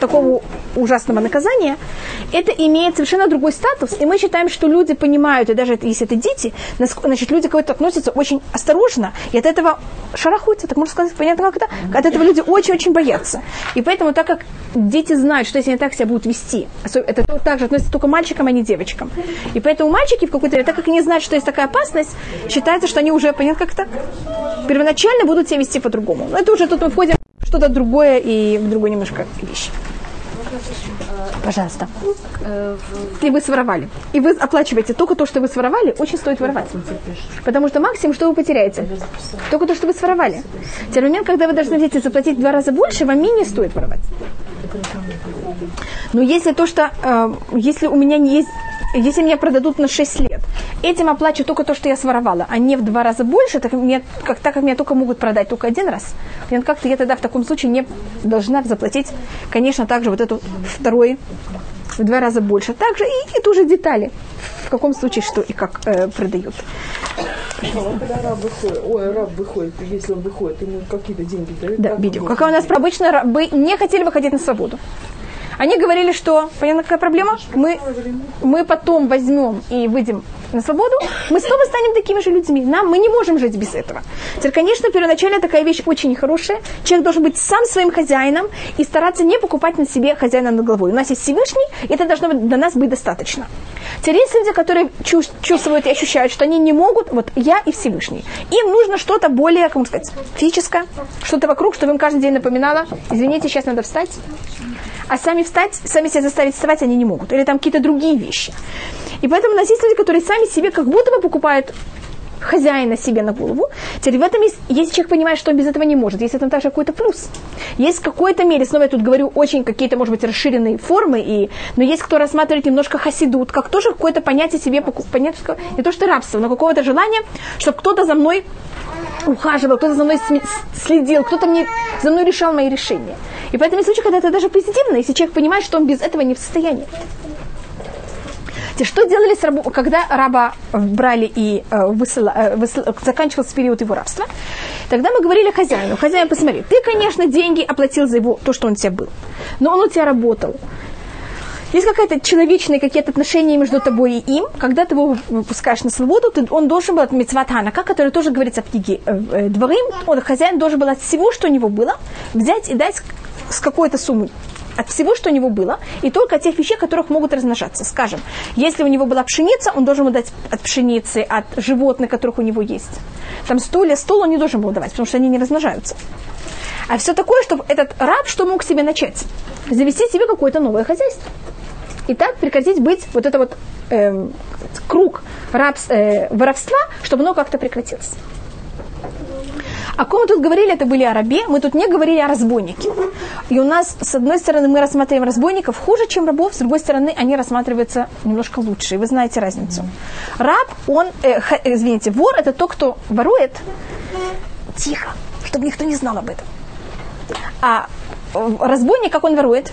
такого ужасного наказания, это имеет совершенно другой статус. И мы считаем, что люди понимают, и даже если это дети, значит, люди к этому относятся очень осторожно, и от этого шарахаются, так можно сказать, понятно, как это? От этого люди очень-очень боятся. И поэтому, так как дети знают, что если они так себя будут вести, это также относится только мальчикам, а не девочкам. И поэтому мальчики в какой-то так как они знают, что есть такая опасность, считается, что они уже, понятно, как это? Первоначально будут себя вести по-другому. Но это уже тут мы входим что-то другое и в другую немножко вещь. Пожалуйста. Если вы своровали, и вы оплачиваете только то, что вы своровали, очень стоит воровать. Потому что максимум, что вы потеряете? Только то, что вы своровали. Тот момент, когда вы должны взять и заплатить в два раза больше, вам менее стоит воровать. Но если то, что... Э, если у меня не есть если меня продадут на 6 лет, этим оплачу только то, что я своровала, а не в два раза больше, так, мне, как, так как меня только могут продать только один раз, как-то я тогда в таком случае не должна заплатить, конечно, также вот эту второй в два раза больше. Также и, и тоже детали, в каком случае что и как э, продают. Когда раб выходит, ой, раб выходит, если он выходит, ему какие-то деньги дают? Да, видео. Как у нас обычно рабы не хотели выходить на свободу. Они говорили, что, понятно, какая проблема? Мы, мы потом возьмем и выйдем на свободу, мы снова станем такими же людьми. Нам, мы не можем жить без этого. Теперь, конечно, первоначально такая вещь очень хорошая. Человек должен быть сам своим хозяином и стараться не покупать на себе хозяина над головой. У нас есть Всевышний, и это должно для нас быть достаточно. Теперь есть люди, которые чувствуют и ощущают, что они не могут, вот я и Всевышний. Им нужно что-то более, как сказать, физическое, что-то вокруг, чтобы им каждый день напоминало, извините, сейчас надо встать а сами встать, сами себя заставить вставать они не могут. Или там какие-то другие вещи. И поэтому у нас есть люди, которые сами себе как будто бы покупают хозяина себе на голову. Теперь в этом есть, если человек понимает, что он без этого не может, есть в этом также какой-то плюс. Есть в какой-то мере, снова я тут говорю, очень какие-то, может быть, расширенные формы, и, но есть кто рассматривает немножко хасидут, как тоже какое-то понятие себе, понятие, не то что рабство, но какого-то желания, чтобы кто-то за мной ухаживал, кто-то за мной следил, кто-то мне за мной решал мои решения. И поэтому есть случаи, когда это даже позитивно, если человек понимает, что он без этого не в состоянии. Что делали, с рабу, когда раба брали и э, высыла, э, высыла, заканчивался период его рабства? Тогда мы говорили хозяину, хозяин, посмотри, ты, конечно, деньги оплатил за его, то, что он у тебя был, но он у тебя работал, есть какие-то человечные какие-то отношения между тобой и им. Когда ты его выпускаешь на свободу, ты, он должен был от митцватанака, который тоже говорится в книге э, э, Дворим, он, хозяин должен был от всего, что у него было, взять и дать с какой-то суммой от всего, что у него было, и только от тех вещей, которых могут размножаться. Скажем, если у него была пшеница, он должен был дать от пшеницы, от животных, которых у него есть. Там стулья, стол он не должен был давать, потому что они не размножаются. А все такое, чтобы этот раб что мог себе начать? Завести себе какое-то новое хозяйство. И так прекратить быть вот это вот э, круг рабс, э, воровства, чтобы оно как-то прекратилось. О ком мы тут говорили, это были о рабе, мы тут не говорили о разбойнике. И у нас, с одной стороны, мы рассматриваем разбойников хуже, чем рабов, с другой стороны, они рассматриваются немножко лучше. И вы знаете разницу. Раб, он, э, х, извините, вор это тот, кто ворует тихо, чтобы никто не знал об этом. А э, разбойник, как он ворует?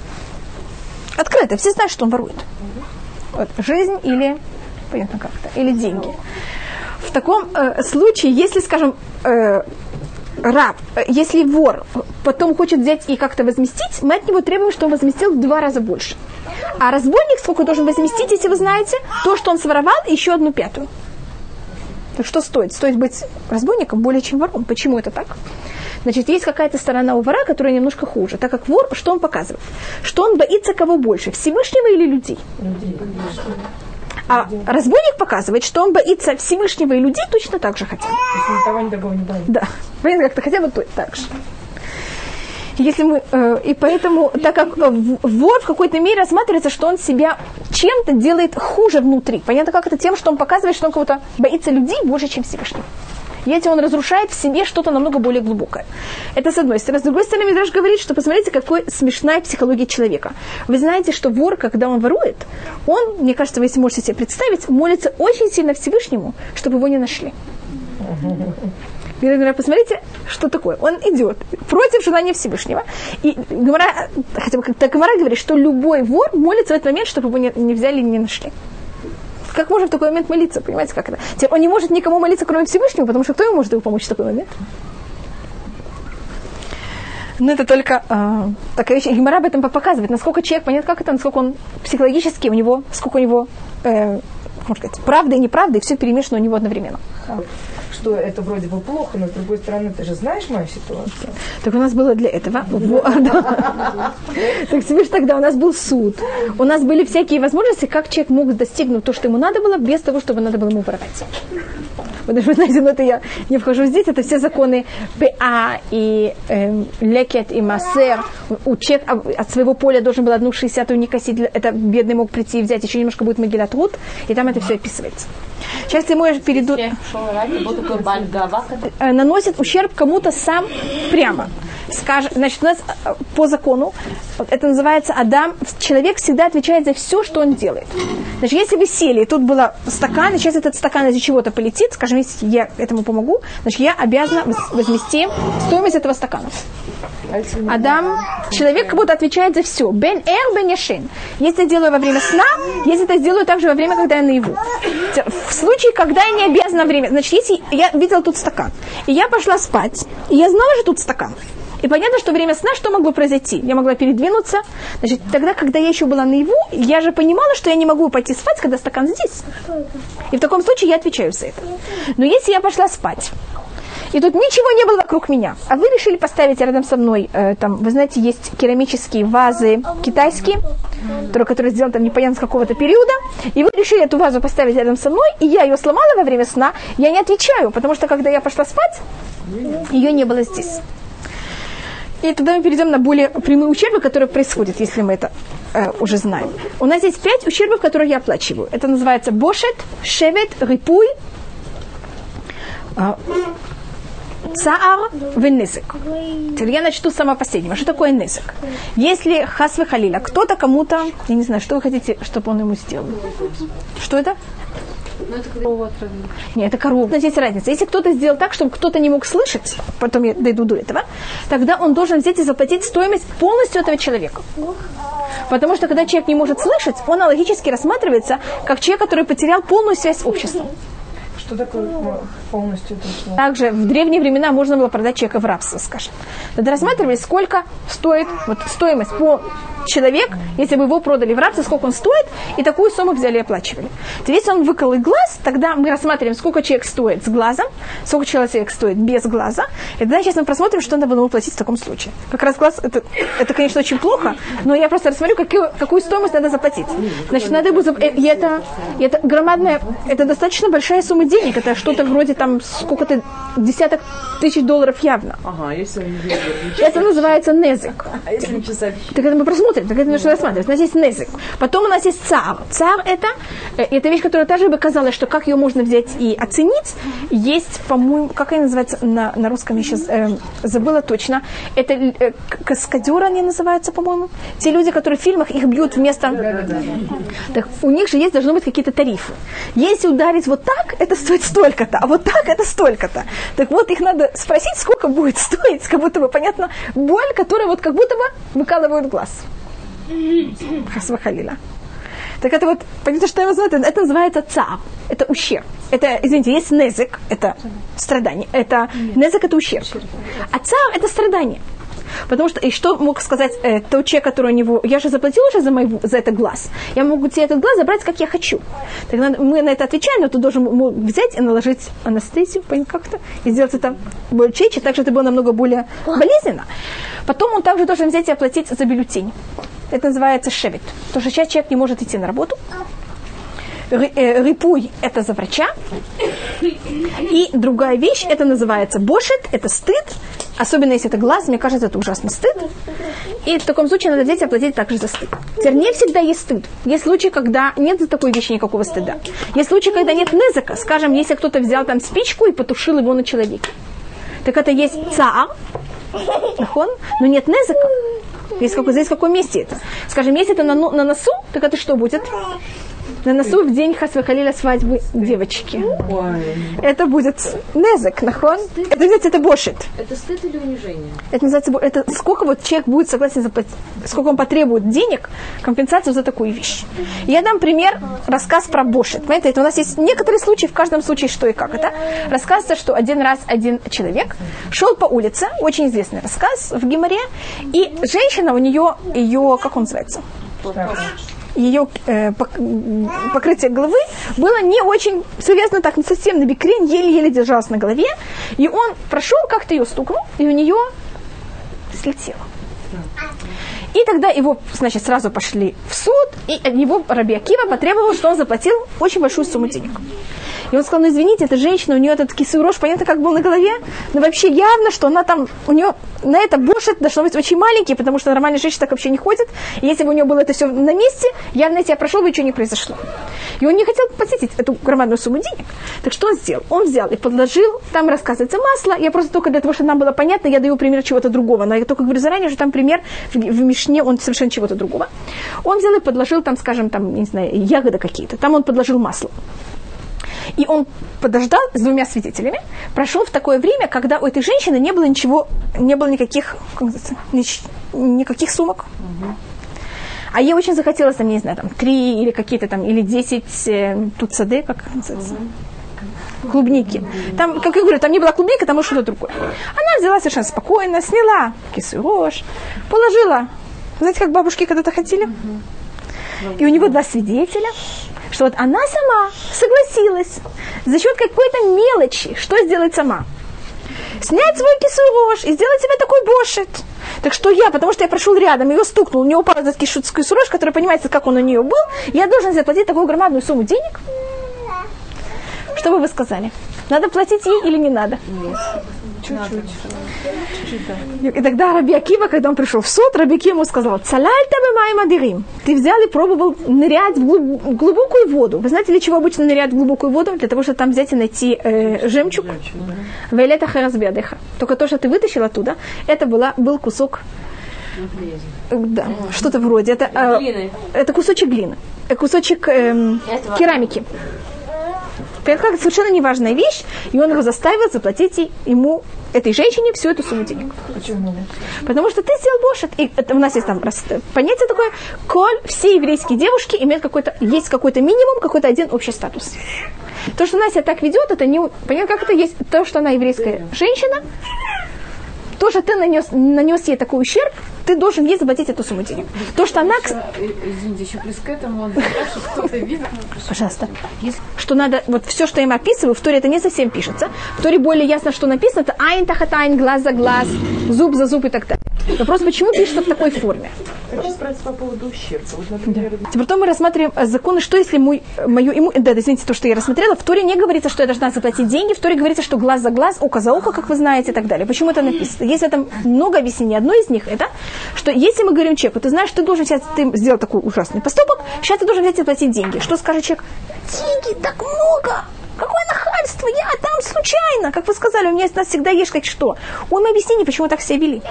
Открыто, все знают, что он ворует. Вот, жизнь или, понятно как-то, или деньги. В таком э, случае, если, скажем, э, раб, э, если вор потом хочет взять и как-то возместить, мы от него требуем, что он возместил в два раза больше. А разбойник сколько должен возместить, если вы знаете, то, что он своровал, еще одну пятую. Так что стоит? Стоит быть разбойником более чем вором. Почему это так? Значит, есть какая-то сторона у вора, которая немножко хуже. Так как вор, что он показывает? Что он боится кого больше, Всевышнего или людей? А разбойник показывает, что он боится Всевышнего и людей точно так же хотя бы. Да. Понятно, как-то хотя бы так же. Если мы, э, и поэтому, так как вор в какой-то мере рассматривается, что он себя чем-то делает хуже внутри. Понятно, как это тем, что он показывает, что он кого-то боится людей больше, чем Всевышнего. И этим он разрушает в себе что-то намного более глубокое. Это с одной стороны. С другой стороны, Мидраш говорит, что посмотрите, какой смешная психология человека. Вы знаете, что вор, когда он ворует, он, мне кажется, вы если можете себе представить, молится очень сильно Всевышнему, чтобы его не нашли. Говоря, посмотрите, что такое. Он идет против желания Всевышнего. И Гмара, хотя бы как Гмара говорит, что любой вор молится в этот момент, чтобы его не, не взяли и не нашли. Как можно в такой момент молиться, понимаете, как это? Теперь он не может никому молиться, кроме Всевышнего, потому что кто ему может его помочь в такой момент? Ну, это только э, такая вещь. Гимара об этом показывает, насколько человек, понятно, как это, насколько он психологически у него, сколько у него, э, можно сказать, правда и неправда, и все перемешано у него одновременно. Что это вроде бы плохо, но с другой стороны, ты же знаешь мою ситуацию. Так у нас было для этого. Так себе тогда у нас был суд. У нас были всякие возможности, как человек мог достигнуть то, что ему надо было, без того, чтобы надо было ему управлять. Вы даже знаете, но это я не вхожу здесь, это все законы ПА и э, лекет и массер. У человека от своего поля должен был одну шестьдесятую не косить, это бедный мог прийти и взять, еще немножко будет могилят труд, и там это все описывается. Сейчас ты можешь перейду... Э, наносит ущерб кому-то сам прямо. Скажем, значит, у нас э, по закону, это называется Адам, человек всегда отвечает за все, что он делает. Значит, если вы сели, и тут был стакан, и сейчас этот стакан из-за чего-то полетит, скажем, если я этому помогу, значит, я обязана возмести стоимость этого стакана. Адам, человек как будто отвечает за все. Бен эр бен яшин. Если я делаю во время сна, если это сделаю также во время, когда я наяву. В случае, когда я не обязана время. Значит, если я видела тут стакан, и я пошла спать, и я знала, что тут стакан, и понятно, что время сна, что могло произойти? Я могла передвинуться. Значит, тогда, когда я еще была наяву, я же понимала, что я не могу пойти спать, когда стакан здесь. И в таком случае я отвечаю за это. Но если я пошла спать, и тут ничего не было вокруг меня. А вы решили поставить рядом со мной, э, там, вы знаете, есть керамические вазы китайские, которые, которые сделаны там непонятно с какого-то периода, и вы решили эту вазу поставить рядом со мной, и я ее сломала во время сна, я не отвечаю, потому что когда я пошла спать, ее не было здесь. И тогда мы перейдем на более прямые ущербы, которые происходят, если мы это э, уже знаем. У нас есть пять ущербов, которые я оплачиваю. Это называется бошет, шевет, рипуй, а, цаар венесик. Теперь я начну с самого последнего. Что такое несик? Если хасвы халиля, кто-то кому-то, я не знаю, что вы хотите, чтобы он ему сделал? Что это? Ну, это корову отравили. Нет, это корова. Но здесь разница. Если кто-то сделал так, чтобы кто-то не мог слышать, потом я дойду до этого, тогда он должен взять и заплатить стоимость полностью этого человека. Потому что когда человек не может слышать, он логически рассматривается как человек, который потерял полную связь с обществом. Что такое полностью точно? Также в древние времена можно было продать человека в рабство, скажем. Тогда рассматривали, сколько стоит, вот стоимость по человек, если бы его продали в рабство, сколько он стоит, и такую сумму взяли и оплачивали. То если он выколол глаз, тогда мы рассматриваем, сколько человек стоит с глазом, сколько человек стоит без глаза, и тогда сейчас мы просмотрим, что надо было платить в таком случае. Как раз глаз, это, это конечно, очень плохо, но я просто рассмотрю, какую, какую стоимость надо заплатить. Значит, надо бы, и это, и это громадная, это достаточно большая сумма денег, денег, это что-то вроде там сколько-то десяток тысяч долларов явно. Ага, если Это называется незик. А если не чесать? Так это мы просмотрим, так это нужно рассматривать. У нас есть незик. Потом у нас есть цар. Цар это, э, это вещь, которая тоже бы казалось, что как ее можно взять и оценить. Есть, по-моему, как она называется на, на русском, я сейчас э, забыла точно. Это э, каскадеры они называются, по-моему. Те люди, которые в фильмах их бьют вместо... Да, да, да. Так у них же есть, должны быть какие-то тарифы. Если ударить вот так, это стоит столько-то, а вот так это столько-то. Так вот, их надо спросить, сколько будет стоить, как будто бы, понятно, боль, которая вот как будто бы выкалывает глаз. Хасвахалила. Так это вот, понятно, что я называю, это, это называется ца, это ущерб. Это, извините, есть незик, это страдание, это незик это ущерб. А ца это страдание. Потому что, и что мог сказать э, тот человек, который у него, я же заплатил уже за, мой, за этот глаз, я могу тебе этот глаз забрать, как я хочу. Тогда мы на это отвечаем, но ты должен взять и наложить анестезию, как-то, и сделать это более чечи, так что это было намного более болезненно. Потом он также должен взять и оплатить за бюллетень. Это называется шевит. Потому что сейчас человек не может идти на работу, Э, рипуй – это за врача. И другая вещь, это называется бошет, это стыд. Особенно если это глаз, мне кажется, это ужасный стыд. И в таком случае надо взять и оплатить также за стыд. Теперь не всегда есть стыд. Есть случаи, когда нет за такой вещи никакого стыда. Есть случаи, когда нет незака. Скажем, если кто-то взял там спичку и потушил его на человеке. Так это есть цаар, но нет незака. Есть какой, здесь месте это? Скажем, это на, на носу, так это что будет? На носу в день хасвахалиля свадьбы девочки. Это будет незек, нахон. Это, знаете, это бошит. Это стыд или унижение? Это называется, это сколько вот человек будет согласен заплатить, сколько он потребует денег, компенсацию за такую вещь. Я дам пример, рассказ про бошит. Понимаете, это у нас есть некоторые случаи, в каждом случае что и как. Это рассказывается, что один раз один человек шел по улице, очень известный рассказ в Гимаре, и женщина у нее, ее, как он называется? Ее э, покрытие головы было не очень связано так совсем на бикрень, еле-еле держалась на голове. И он прошел, как-то ее стукнул, и у нее слетело. И тогда его, значит, сразу пошли в суд, и от него Раби Акива потребовал, что он заплатил очень большую сумму денег. И он сказал, ну извините, эта женщина, у нее этот кисурож, понятно, как был на голове, но вообще явно, что она там, у нее на это бошет должно быть очень маленький, потому что нормальная женщина так вообще не ходит. И если бы у нее было это все на месте, явно если я прошел бы, ничего не произошло. И он не хотел платить эту громадную сумму денег. Так что он сделал? Он взял и подложил, там рассказывается масло, я просто только для того, чтобы нам было понятно, я даю пример чего-то другого, но я только говорю заранее, что там пример в, в Мишне, он совершенно чего-то другого. Он взял и подложил там, скажем, там, не знаю, ягоды какие-то, там он подложил масло. И он подождал с двумя свидетелями, прошел в такое время, когда у этой женщины не было ничего, не было никаких, как нич- никаких сумок. А ей очень захотелось, там, не знаю, там, три или какие-то там, или десять э, тут сады, как называется? клубники. Там, как я говорю, там не была клубника, там было что-то другое. Она взяла совершенно спокойно, сняла кису рожь, положила. Знаете, как бабушки когда-то хотели? И у него два свидетеля, что вот она сама согласилась за счет какой-то мелочи, что сделать сама. Снять свой кисурож и сделать себе такой бошет. Так что я, потому что я прошел рядом, ее стукнул, у него упал этот кисурож, который понимается, как он у нее был, я должен заплатить такую громадную сумму денег? Что бы вы сказали? Надо платить ей или не надо? И тогда Раби Акива, когда он пришел в суд, Раби Акива ему сказал, «Цалаль тебе моим адирим». Ты взял и пробовал нырять в глуб- в глубокую воду. Вы знаете, для чего обычно ныряют в глубокую воду? Для того, чтобы там взять и найти э, жемчуг. Вейлета харазбедеха. Только то, что ты вытащил оттуда, это была, был кусок э, да, что-то вроде. Это, э, это кусочек глины. Э, Кусочек Этого. керамики. Как совершенно неважная вещь, и он его заставил заплатить ему, этой женщине, всю эту сумму денег. Почему? Потому что ты сделал бошет. И это у нас есть там понятие такое, коль все еврейские девушки имеют какой-то, есть какой-то минимум, какой-то один общий статус. То, что она себя так ведет, это не... Понятно, как это есть? То, что она еврейская женщина, то, что ты нанес, нанес ей такой ущерб, ты должен ей заплатить эту сумму денег. То, что она... кс- Э, Извините, еще плюс к этому он сказал, что кто-то видел. Пожалуйста. Что надо, вот все, что я им описываю, в Торе это не совсем пишется. В Торе более ясно, что написано, это айн тахат айн, глаз за глаз, зуб за зуб и так далее. Вопрос, почему пишется в такой форме? Хочу спросить по поводу ущерба. Вот, например, Потом мы рассматриваем э, законы, что если мой, э, мое иму... Да, да, извините, то, что я рассмотрела. В Торе не говорится, что я должна заплатить деньги. В Торе говорится, что глаз за глаз, око за око, как вы знаете, и так далее. Почему это написано? Есть в этом много объяснений. Одно из них это, что если мы говорим человеку, ты знаешь, ты должен сейчас, ты сделал такой ужасный поступок, сейчас ты должен взять и платить деньги. Что скажет человек? Деньги так много! Какое нахальство! Я там случайно! Как вы сказали, у меня у нас всегда есть как что. Он мне объяснение, почему так себя вели.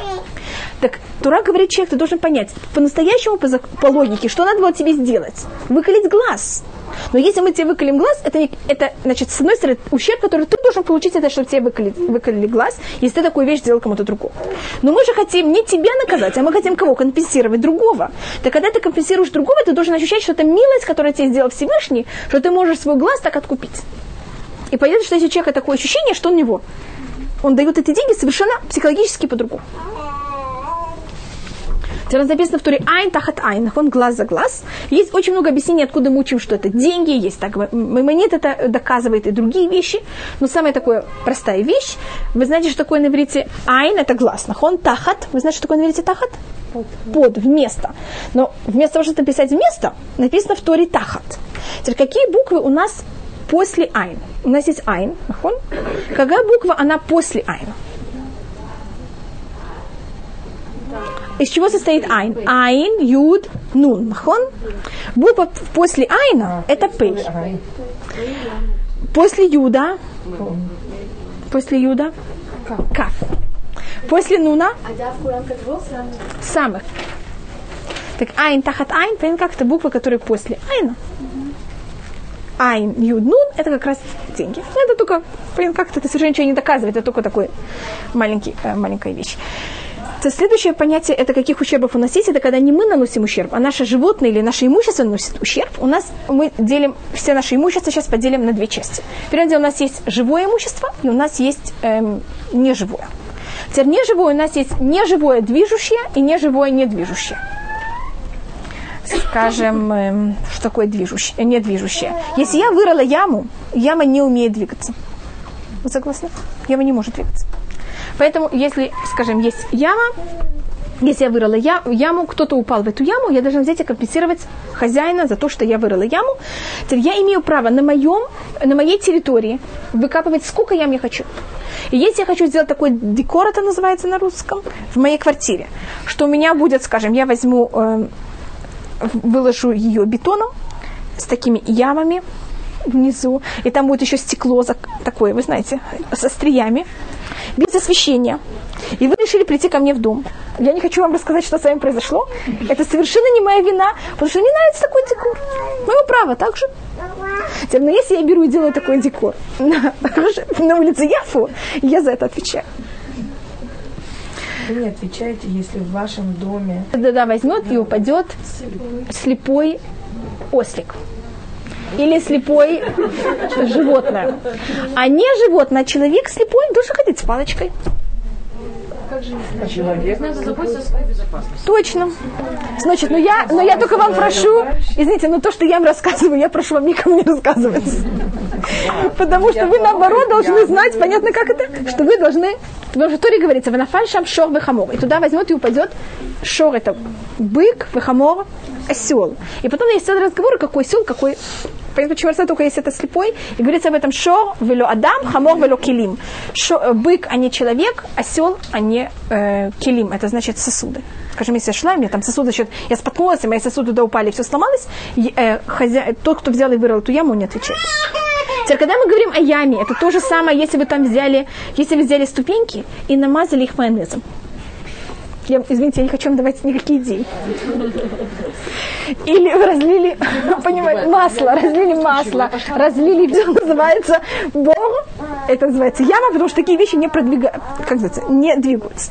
Так Тура говорит, человек, ты должен понять, по-настоящему, по, по логике, что надо было тебе сделать? Выколить глаз. Но если мы тебе выколем глаз, это, это, значит, с одной стороны, ущерб, который ты должен получить, это чтобы тебе выколи, выколили глаз, если ты такую вещь сделал кому-то другому. Но мы же хотим не тебя наказать, а мы хотим кого? Компенсировать другого. Так когда ты компенсируешь другого, ты должен ощущать, что это милость, которую тебе сделал Всевышний, что ты можешь свой глаз так откупить. И понятно, что если у человека такое ощущение, что у него, он дает эти деньги совершенно психологически по-другому. Теперь написано в Туре айн тахат айн, он глаз за глаз. Есть очень много объяснений, откуда мы учим, что это деньги, есть так, монет это доказывает и другие вещи. Но самая такая простая вещь, вы знаете, что такое на иврите айн, это глаз, нахон тахат, вы знаете, что такое на иврите тахат? Под, вместо. Но вместо того, чтобы написать вместо, написано в Торе тахат. Теперь какие буквы у нас после айн? У нас есть айн, נכון. Какая буква она после айн? Из чего состоит айн? Айн, юд, нун. נכון? Буква после айна – это пей. После юда, после юда – каф. После нуна – самех. Так עין תחת עין, понятно, как это буквы, которые после айна. Айн, юд, это как раз деньги. Это только, блин, как-то это совершенно ничего не доказывает, это только такой маленький, э, маленькая вещь. То следующее понятие, это каких ущербов у нас есть, это когда не мы наносим ущерб, а наше животное или наше имущество наносит ущерб. У нас мы делим все наши имущества, сейчас поделим на две части. Первое дело, у нас есть живое имущество, и у нас есть эм, неживое. Теперь неживое у нас есть неживое движущее и неживое недвижущее. Скажем, эм, что такое движущее, э, недвижущее. Если я вырыла яму, яма не умеет двигаться. Вы согласны? Яма не может двигаться. Поэтому, если, скажем, есть яма, если я вырыла я, яму, кто-то упал в эту яму, я должна взять и компенсировать хозяина за то, что я вырыла яму. Теперь я имею право на, моем, на моей территории выкапывать сколько ям я хочу. И если я хочу сделать такой декор, это называется на русском, в моей квартире, что у меня будет, скажем, я возьму, э, выложу ее бетоном с такими ямами внизу, и там будет еще стекло такое, вы знаете, со стриями без освещения. И вы решили прийти ко мне в дом. Я не хочу вам рассказать, что с вами произошло. Это совершенно не моя вина, потому что мне нравится такой декор. Мое право так же. Но если я беру и делаю такой декор на, на улице Яфу, я за это отвечаю. Вы не отвечаете, если в вашем доме... Да-да, возьмет и упадет слепой ослик или слепой животное. А не животное, а человек слепой должен ходить с палочкой. Человек надо заботиться о своей безопасности. Точно. Значит, ну я, но я только вам прошу, извините, но то, что я вам рассказываю, я прошу вам никому не рассказывать. Потому что вы, наоборот, должны знать, понятно, как это, что вы должны, потому что в Торе говорится, в нафальшам шор вехамор, и туда возьмет и упадет шор, это бык, вехамор, осел. И потом есть целый разговор, какой осел, какой Понятно, почему Арса только если это слепой. И говорится об этом шо, вело адам, хамор, вело килим. Шо, э, бык, а не человек, осел, а не э, килим. Это значит сосуды. Скажем, если я шла, меня там сосуды, значит, я споткнулась, и мои сосуды туда упали, все сломалось, и, э, хозя... тот, кто взял и вырыл эту яму, не отвечает. Теперь, когда мы говорим о яме, это то же самое, если вы там взяли, если вы взяли ступеньки и намазали их майонезом. Я, извините, я не хочу вам давать никакие идеи. Или разлили, понимаете, масло, разлили масло, разлили, все называется Бог. Это называется яма, потому что такие вещи не продвигаются, как называется, не двигаются.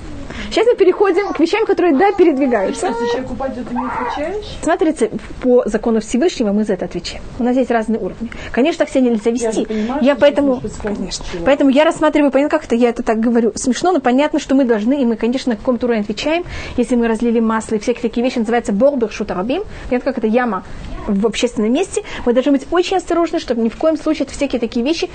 Сейчас мы переходим к вещам, которые, да, передвигаются. Если человек упадет, ты не отвечаешь? Смотрите, по закону Всевышнего мы за это отвечаем. У нас есть разные уровни. Конечно, все нельзя вести. Я, понимаю, я поэтому, конечно, поэтому я рассматриваю, понятно, как это я это так говорю. Смешно, но понятно, что мы должны, и мы, конечно, на каком-то уровне отвечаем. Если мы разлили масло и всякие такие вещи, называется борбер шутарабим. Понятно, как это яма в общественном месте. Мы должны быть очень осторожны, чтобы ни в коем случае всякие такие вещи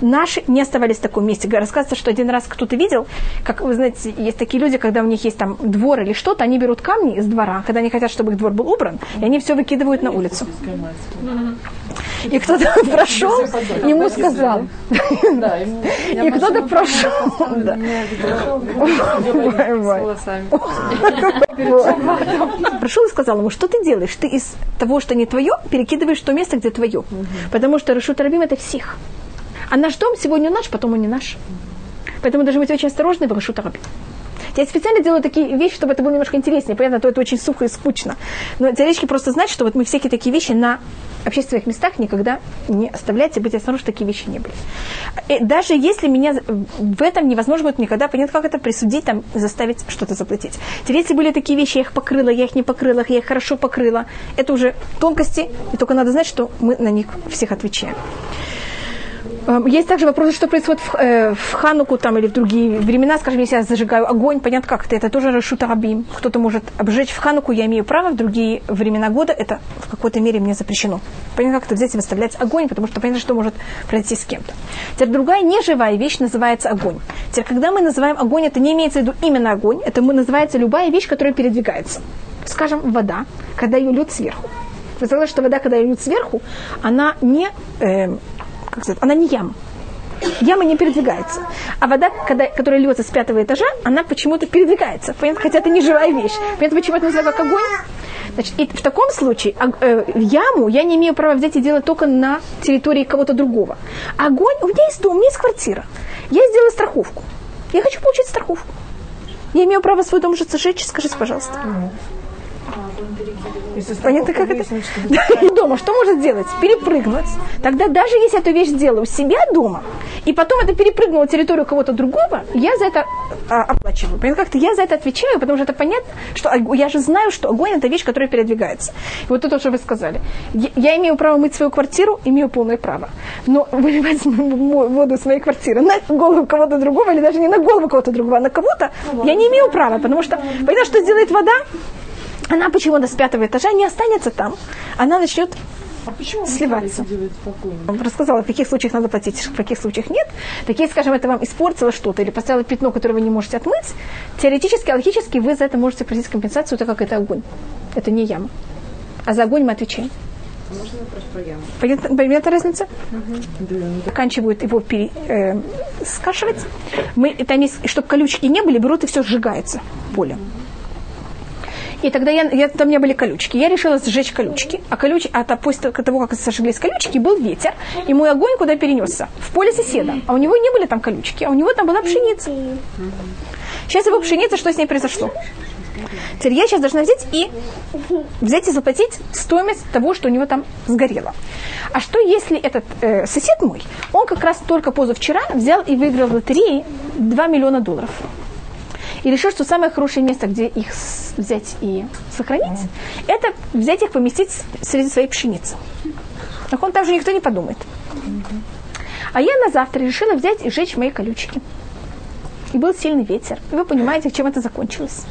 наши не оставались в таком месте. Рассказывается, что один раз кто-то видел, как вы знаете, есть такие люди, когда у них есть там двор или что-то, они берут камни из двора, когда они хотят, чтобы их двор был убран, и они все выкидывают на улицу. И кто-то прошел, ему сказал. И кто-то прошел. Прошел и сказал ему, что ты делаешь? Ты из того, что не твое, перекидываешь то место, где твое. Потому что Рашут Рабим это всех. А наш дом сегодня наш, потом он не наш. Поэтому должны быть очень осторожны в Рашут Рабим. Я специально делаю такие вещи, чтобы это было немножко интереснее. Понятно, то это очень сухо и скучно. Но теоретически просто знать, что вот мы всякие такие вещи на общественных местах никогда не оставляйте, быть осторожны, такие вещи не были. И э, даже если меня в этом невозможно будет никогда понять, как это присудить, там, заставить что-то заплатить. Теперь, были такие вещи, я их покрыла, я их не покрыла, я их хорошо покрыла, это уже тонкости, и только надо знать, что мы на них всех отвечаем. Эм, есть также вопрос, что происходит в, э, в Хануку там, или в другие времена. Скажем, если я зажигаю огонь, понятно как это, это тоже Рашута Рабим. Кто-то может обжечь в Хануку, я имею право, в другие времена года это в какой-то мере мне запрещено. Понятно, как это взять и выставлять огонь, потому что понятно, что может произойти с кем-то. Теперь другая неживая вещь называется огонь. Теперь, когда мы называем огонь, это не имеется в виду именно огонь, это мы называется любая вещь, которая передвигается. Скажем, вода, когда ее льют сверху. Вы знаете, что вода, когда ее льют сверху, она не э, как сказать, она не яма. Яма не передвигается. А вода, когда, которая льется с пятого этажа, она почему-то передвигается. Понятно? Хотя это не живая вещь. Понятно, почему это называется как огонь? Значит, и в таком случае э, яму я не имею права взять и делать только на территории кого-то другого. Огонь, у меня есть дом, у меня есть квартира. Я сделала страховку. Я хочу получить страховку. Я имею право свой дом уже сжечь, скажите, пожалуйста. Понятно, как это? Да, и дома что может сделать? Перепрыгнуть. Тогда даже если эту вещь сделала у себя дома, и потом это перепрыгнуло территорию кого-то другого, я за это а, оплачиваю. Понятно, как-то я за это отвечаю, потому что это понятно, что я же знаю, что огонь это вещь, которая передвигается. И вот это, что вы сказали. Я, я имею право мыть свою квартиру, имею полное право. Но выливать воду из своей квартиры на голову кого-то другого, или даже не на голову кого-то другого, а на кого-то, я не имею права, потому что, понятно, что сделает вода, она почему-то с пятого этажа не останется там. Она начнет А почему Сливаться. рассказала, в каких случаях надо платить, в каких случаях нет. Так если, скажем, это вам испортило что-то или поставило пятно, которое вы не можете отмыть, теоретически, логически вы за это можете просить компенсацию, так как это огонь. Это не яма. А за огонь мы отвечаем. Можно вопрос про яму? Понятна, понятна разница? Ну, Заканчивают его пере, э, скашивать. Мы, там есть, чтобы колючки не были, берут и все сжигается поле. И тогда я, я, там не были колючки. Я решила сжечь колючки. А, колюч, а то, после того, как сожглись колючки, был ветер. И мой огонь куда перенесся? В поле соседа. А у него не были там колючки, а у него там была пшеница. Сейчас его пшеница, что с ней произошло? Теперь я сейчас должна взять и взять и заплатить стоимость того, что у него там сгорело. А что если этот э, сосед мой, он как раз только позавчера взял и выиграл в лотерее 2 миллиона долларов. И решил, что самое хорошее место, где их взять и сохранить, это взять их, поместить среди своей пшеницы. Так он там же никто не подумает. А я на завтра решила взять и сжечь мои колючки. И был сильный ветер. И вы понимаете, чем это закончилось.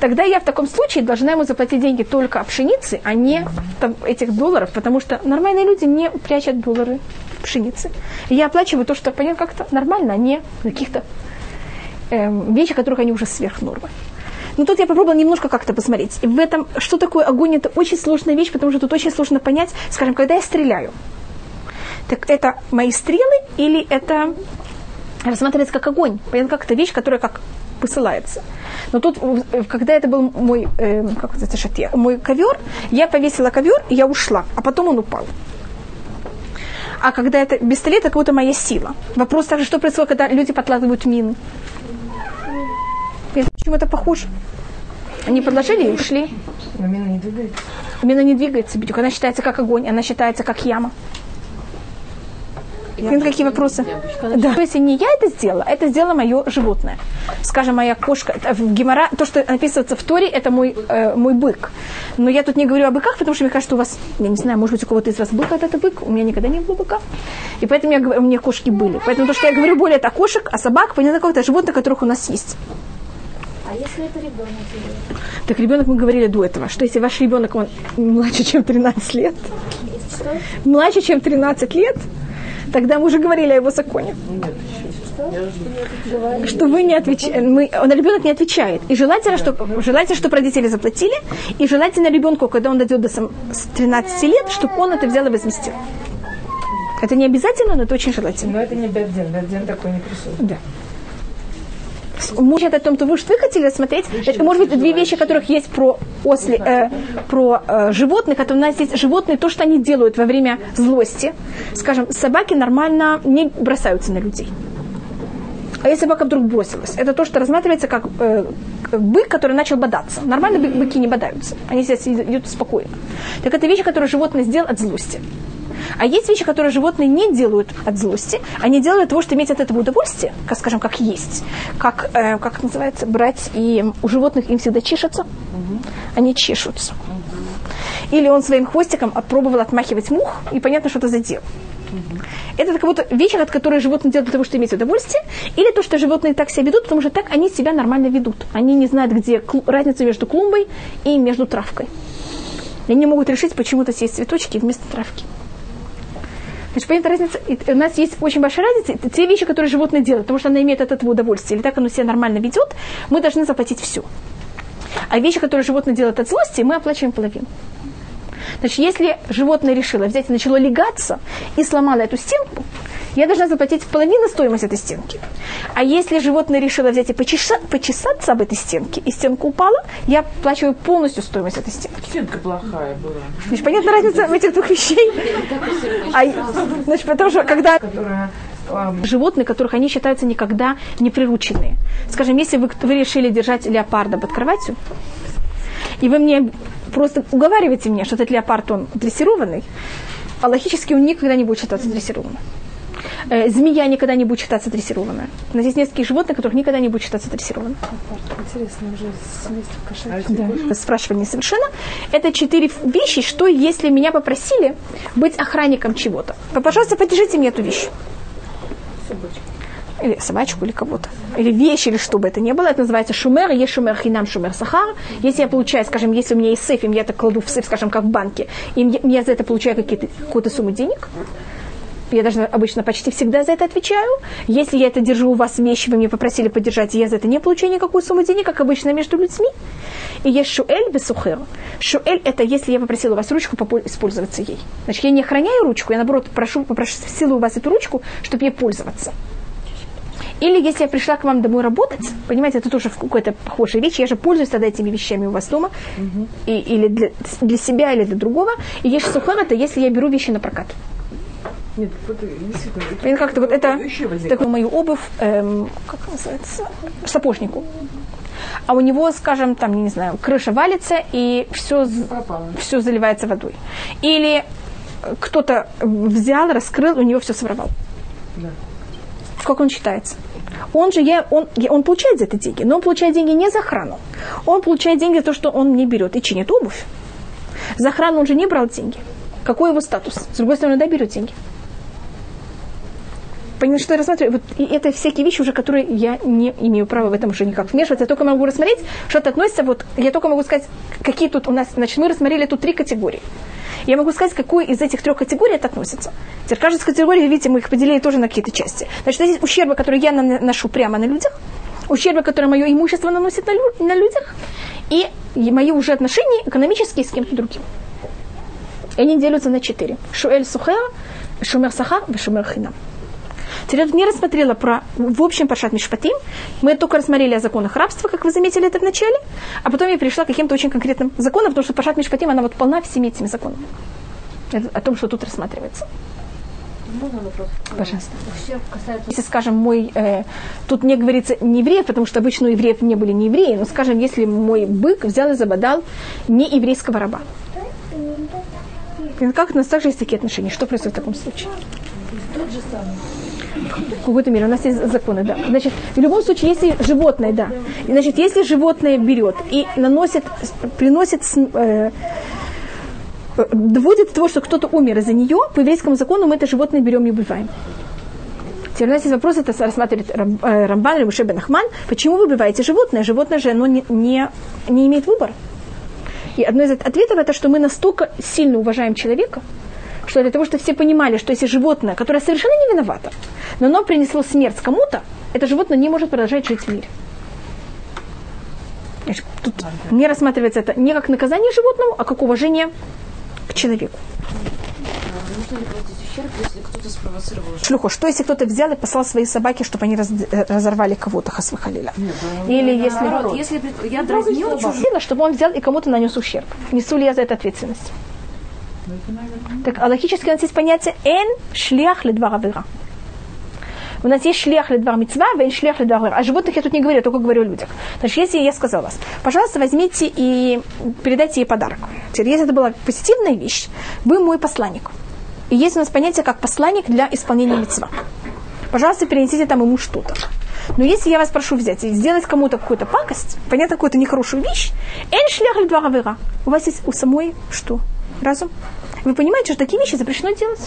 Тогда я в таком случае должна ему заплатить деньги только о пшенице, а не там, этих долларов, потому что нормальные люди не прячут доллары в пшенице. И я оплачиваю то, что понятно как-то нормально, а не каких-то эм, вещи, которых они уже сверх нормы. Но тут я попробовала немножко как-то посмотреть. И в этом, что такое огонь, это очень сложная вещь, потому что тут очень сложно понять, скажем, когда я стреляю, так это мои стрелы или это рассматривается как огонь. Понятно, как это вещь, которая как посылается. Но тут, когда это был мой, э, как это шатье, мой ковер, я повесила ковер, и я ушла, а потом он упал. А когда это пистолет, это как будто моя сила. Вопрос также, что происходит, когда люди подкладывают мины. Почему это похоже? Они подложили и ушли. Но мина не двигается. Мина не двигается, бедюк. Она считается как огонь, она считается как яма. Понятно, какие вопросы? Да. То есть не я это сделала, а это сделало мое животное. Скажем, моя кошка. Это В Гемора, то, что написывается в Торе, это мой, э, мой бык. Но я тут не говорю о быках, потому что мне кажется, у вас, я не знаю, может быть, у кого-то из вас был когда-то бык, у меня никогда не было быка. И поэтому я, говорю, у меня кошки были. Поэтому то, что я говорю более это о кошек, о собак, понятно, какое-то животное, которых у нас есть. А если это ребенок Так ребенок, мы говорили до этого, что если ваш ребенок, он младше, чем 13 лет, что? младше, чем 13 лет, тогда мы уже говорили о его законе. Что вы не отвечаете, мы, он, ребенок не отвечает. И желательно, чтобы, желательно, чтобы родители заплатили, и желательно ребенку, когда он дойдет до сам- с 13 лет, чтобы он это взял и возместил. Это не обязательно, но это очень желательно. Но это не бядден, бядден такой не присутствует. Да. Может, о том, что вы, что вы хотели рассмотреть. Это может быть две вещи, которых есть про, осли, э, про э, животных. Это у нас есть животные, то, что они делают во время злости. Скажем, собаки нормально не бросаются на людей. А если собака вдруг бросилась, это то, что рассматривается как э, бык, который начал бодаться. Нормально бы- быки не бодаются. Они здесь идут спокойно. Так это вещи, которые животное сделал от злости. А есть вещи, которые животные не делают от злости. Они делают от того, что иметь от этого удовольствие, как, скажем, как есть. Как, э, как называется, брать и у животных им всегда чешется. Они чешутся. Или он своим хвостиком опробовал отмахивать мух, и понятно, что это задел. Это как будто вещи, от которых животные делают для того, чтобы иметь удовольствие, или то, что животные так себя ведут, потому что так они себя нормально ведут. Они не знают, где клу- разница между клумбой и между травкой. И они могут решить почему-то съесть цветочки вместо травки. Значит, понятна разница? И У нас есть очень большая разница. Те вещи, которые животные делают, потому что она имеет от этого удовольствие, или так оно себя нормально ведет, мы должны заплатить все. А вещи, которые животное делает от злости, мы оплачиваем половину. Значит, если животное решило взять и начало легаться и сломало эту стенку, я должна заплатить половину стоимости этой стенки. А если животное решило взять и почеса- почесаться об этой стенке, и стенка упала, я оплачиваю полностью стоимость этой стенки. Стенка плохая была. Значит, понятна разница в этих двух вещей? А, значит, потому что когда а, животные, которых они считаются никогда не прирученные. Скажем, если вы, вы решили держать леопарда под кроватью, и вы мне просто уговариваете меня, что этот леопард, он дрессированный, а логически он никогда не будет считаться дрессированным. Э, змея никогда не будет считаться дрессированная. Но здесь несколько животных, которых никогда не будет считаться дрессированным. Интересно, уже смесь кошачья. Да. Вы спрашивали несовершенно. Это четыре вещи, что если меня попросили быть охранником чего-то. Пожалуйста, поддержите мне эту вещь. Или собачку, или кого-то. Или вещь, или что бы это ни было. Это называется шумер. Есть шумер хинам, шумер сахар. Если я получаю, скажем, если у меня есть сейф, и я это кладу в сейф, скажем, как в банке, и я- за это получаю какую-то сумму денег, я даже обычно почти всегда за это отвечаю. Если я это держу у вас вещи, вы мне попросили поддержать, и я за это не получаю никакую сумму денег, как обычно между людьми. И есть шуэль бесухер. Шуэль – это если я попросила у вас ручку использоваться ей. Значит, я не охраняю ручку, я наоборот прошу, попросила у вас эту ручку, чтобы ей пользоваться. Или если я пришла к вам домой работать, понимаете, это тоже в какой-то похожей вещи, я же пользуюсь тогда этими вещами у вас дома, и, или для, для себя, или для другого. И есть сухар, это если я беру вещи на прокат. Нет, вот действительно. И как-то вот это такую мою обувь, эм, как называется, сапожнику. А у него, скажем, там, не знаю, крыша валится и все, Пропало. все заливается водой. Или э, кто-то взял, раскрыл, у него все своровал. Да. Как он считается? Он же, я, он, он получает за это деньги, но он получает деньги не за охрану. Он получает деньги за то, что он не берет и чинит обувь. За охрану он же не брал деньги. Какой его статус? С другой стороны, да, берет деньги. Понимаете, что я рассматриваю? Вот, и это всякие вещи уже, которые я не имею права в этом уже никак вмешиваться. Я только могу рассмотреть, что это относится, вот, я только могу сказать, какие тут у нас, значит, мы рассмотрели тут три категории. Я могу сказать, какой из этих трех категорий это относится. Теперь каждая из категорий, видите, мы их поделили тоже на какие-то части. Значит, здесь ущербы, которые я наношу прямо на людях, ущербы, которые мое имущество наносит на, лю- на людях, и, мои уже отношения экономические с кем-то другим. И они делятся на четыре. Шуэль сухер, шумер сахар, и шумер хинам. Теперь тут не рассмотрела про, в общем, Пашат Мишпатим. Мы только рассмотрели о законах рабства, как вы заметили это в начале. А потом я перешла к каким-то очень конкретным законам, потому что Пашат Мишпатим, она вот полна всеми этими законами. Это о том, что тут рассматривается. Можно вопрос? Пожалуйста. Ущерб касается... Если, скажем, мой, э, тут не говорится не евреев, потому что обычно у евреев не были не евреи, но, скажем, если мой бык взял и забодал не еврейского раба. Как у нас также есть такие отношения? Что происходит в таком случае? В какой-то мере у нас есть законы, да. Значит, в любом случае, если животное, да. Значит, если животное берет и наносит, приносит, э, э, доводит до того, что кто-то умер из-за нее, по еврейскому закону мы это животное берем и убиваем. Теперь у нас есть вопрос, это рассматривает э, Рамбан или Мушебен Ахман. Почему вы убиваете животное? Животное же оно не, не, не имеет выбора. И одно из ответов это, что мы настолько сильно уважаем человека, что для того, чтобы все понимали, что если животное, которое совершенно не виновато, но оно принесло смерть кому-то, это животное не может продолжать жить в мире. Тут не рассматривается это не как наказание животному, а как уважение к человеку. Нужно ли платить ущерб, если кто-то спровоцировал Шлюху, что если кто-то взял и послал своей собаке, чтобы они раз- э, разорвали кого-то, хасвахалиля? Или если... Наоборот, если я чужую, Сила, чтобы он взял и кому-то нанес ущерб. Несу ли я за это ответственность? Так, а логически у нас есть понятие «эн шлях ледвар авера». У нас есть шлях ледвар митцва, вен шлях ледвар авера. О животных я тут не говорю, я только говорю о людях. Значит, если я сказала вас, пожалуйста, возьмите и передайте ей подарок. Теперь, если это была позитивная вещь, вы мой посланник. И есть у нас понятие как посланник для исполнения митцва. Пожалуйста, перенесите там ему что-то. Но если я вас прошу взять и сделать кому-то какую-то пакость, понятно, какую-то нехорошую вещь, эн шлях ледвар авера. У вас есть у самой что? Разум? Вы понимаете, что такие вещи запрещено делать?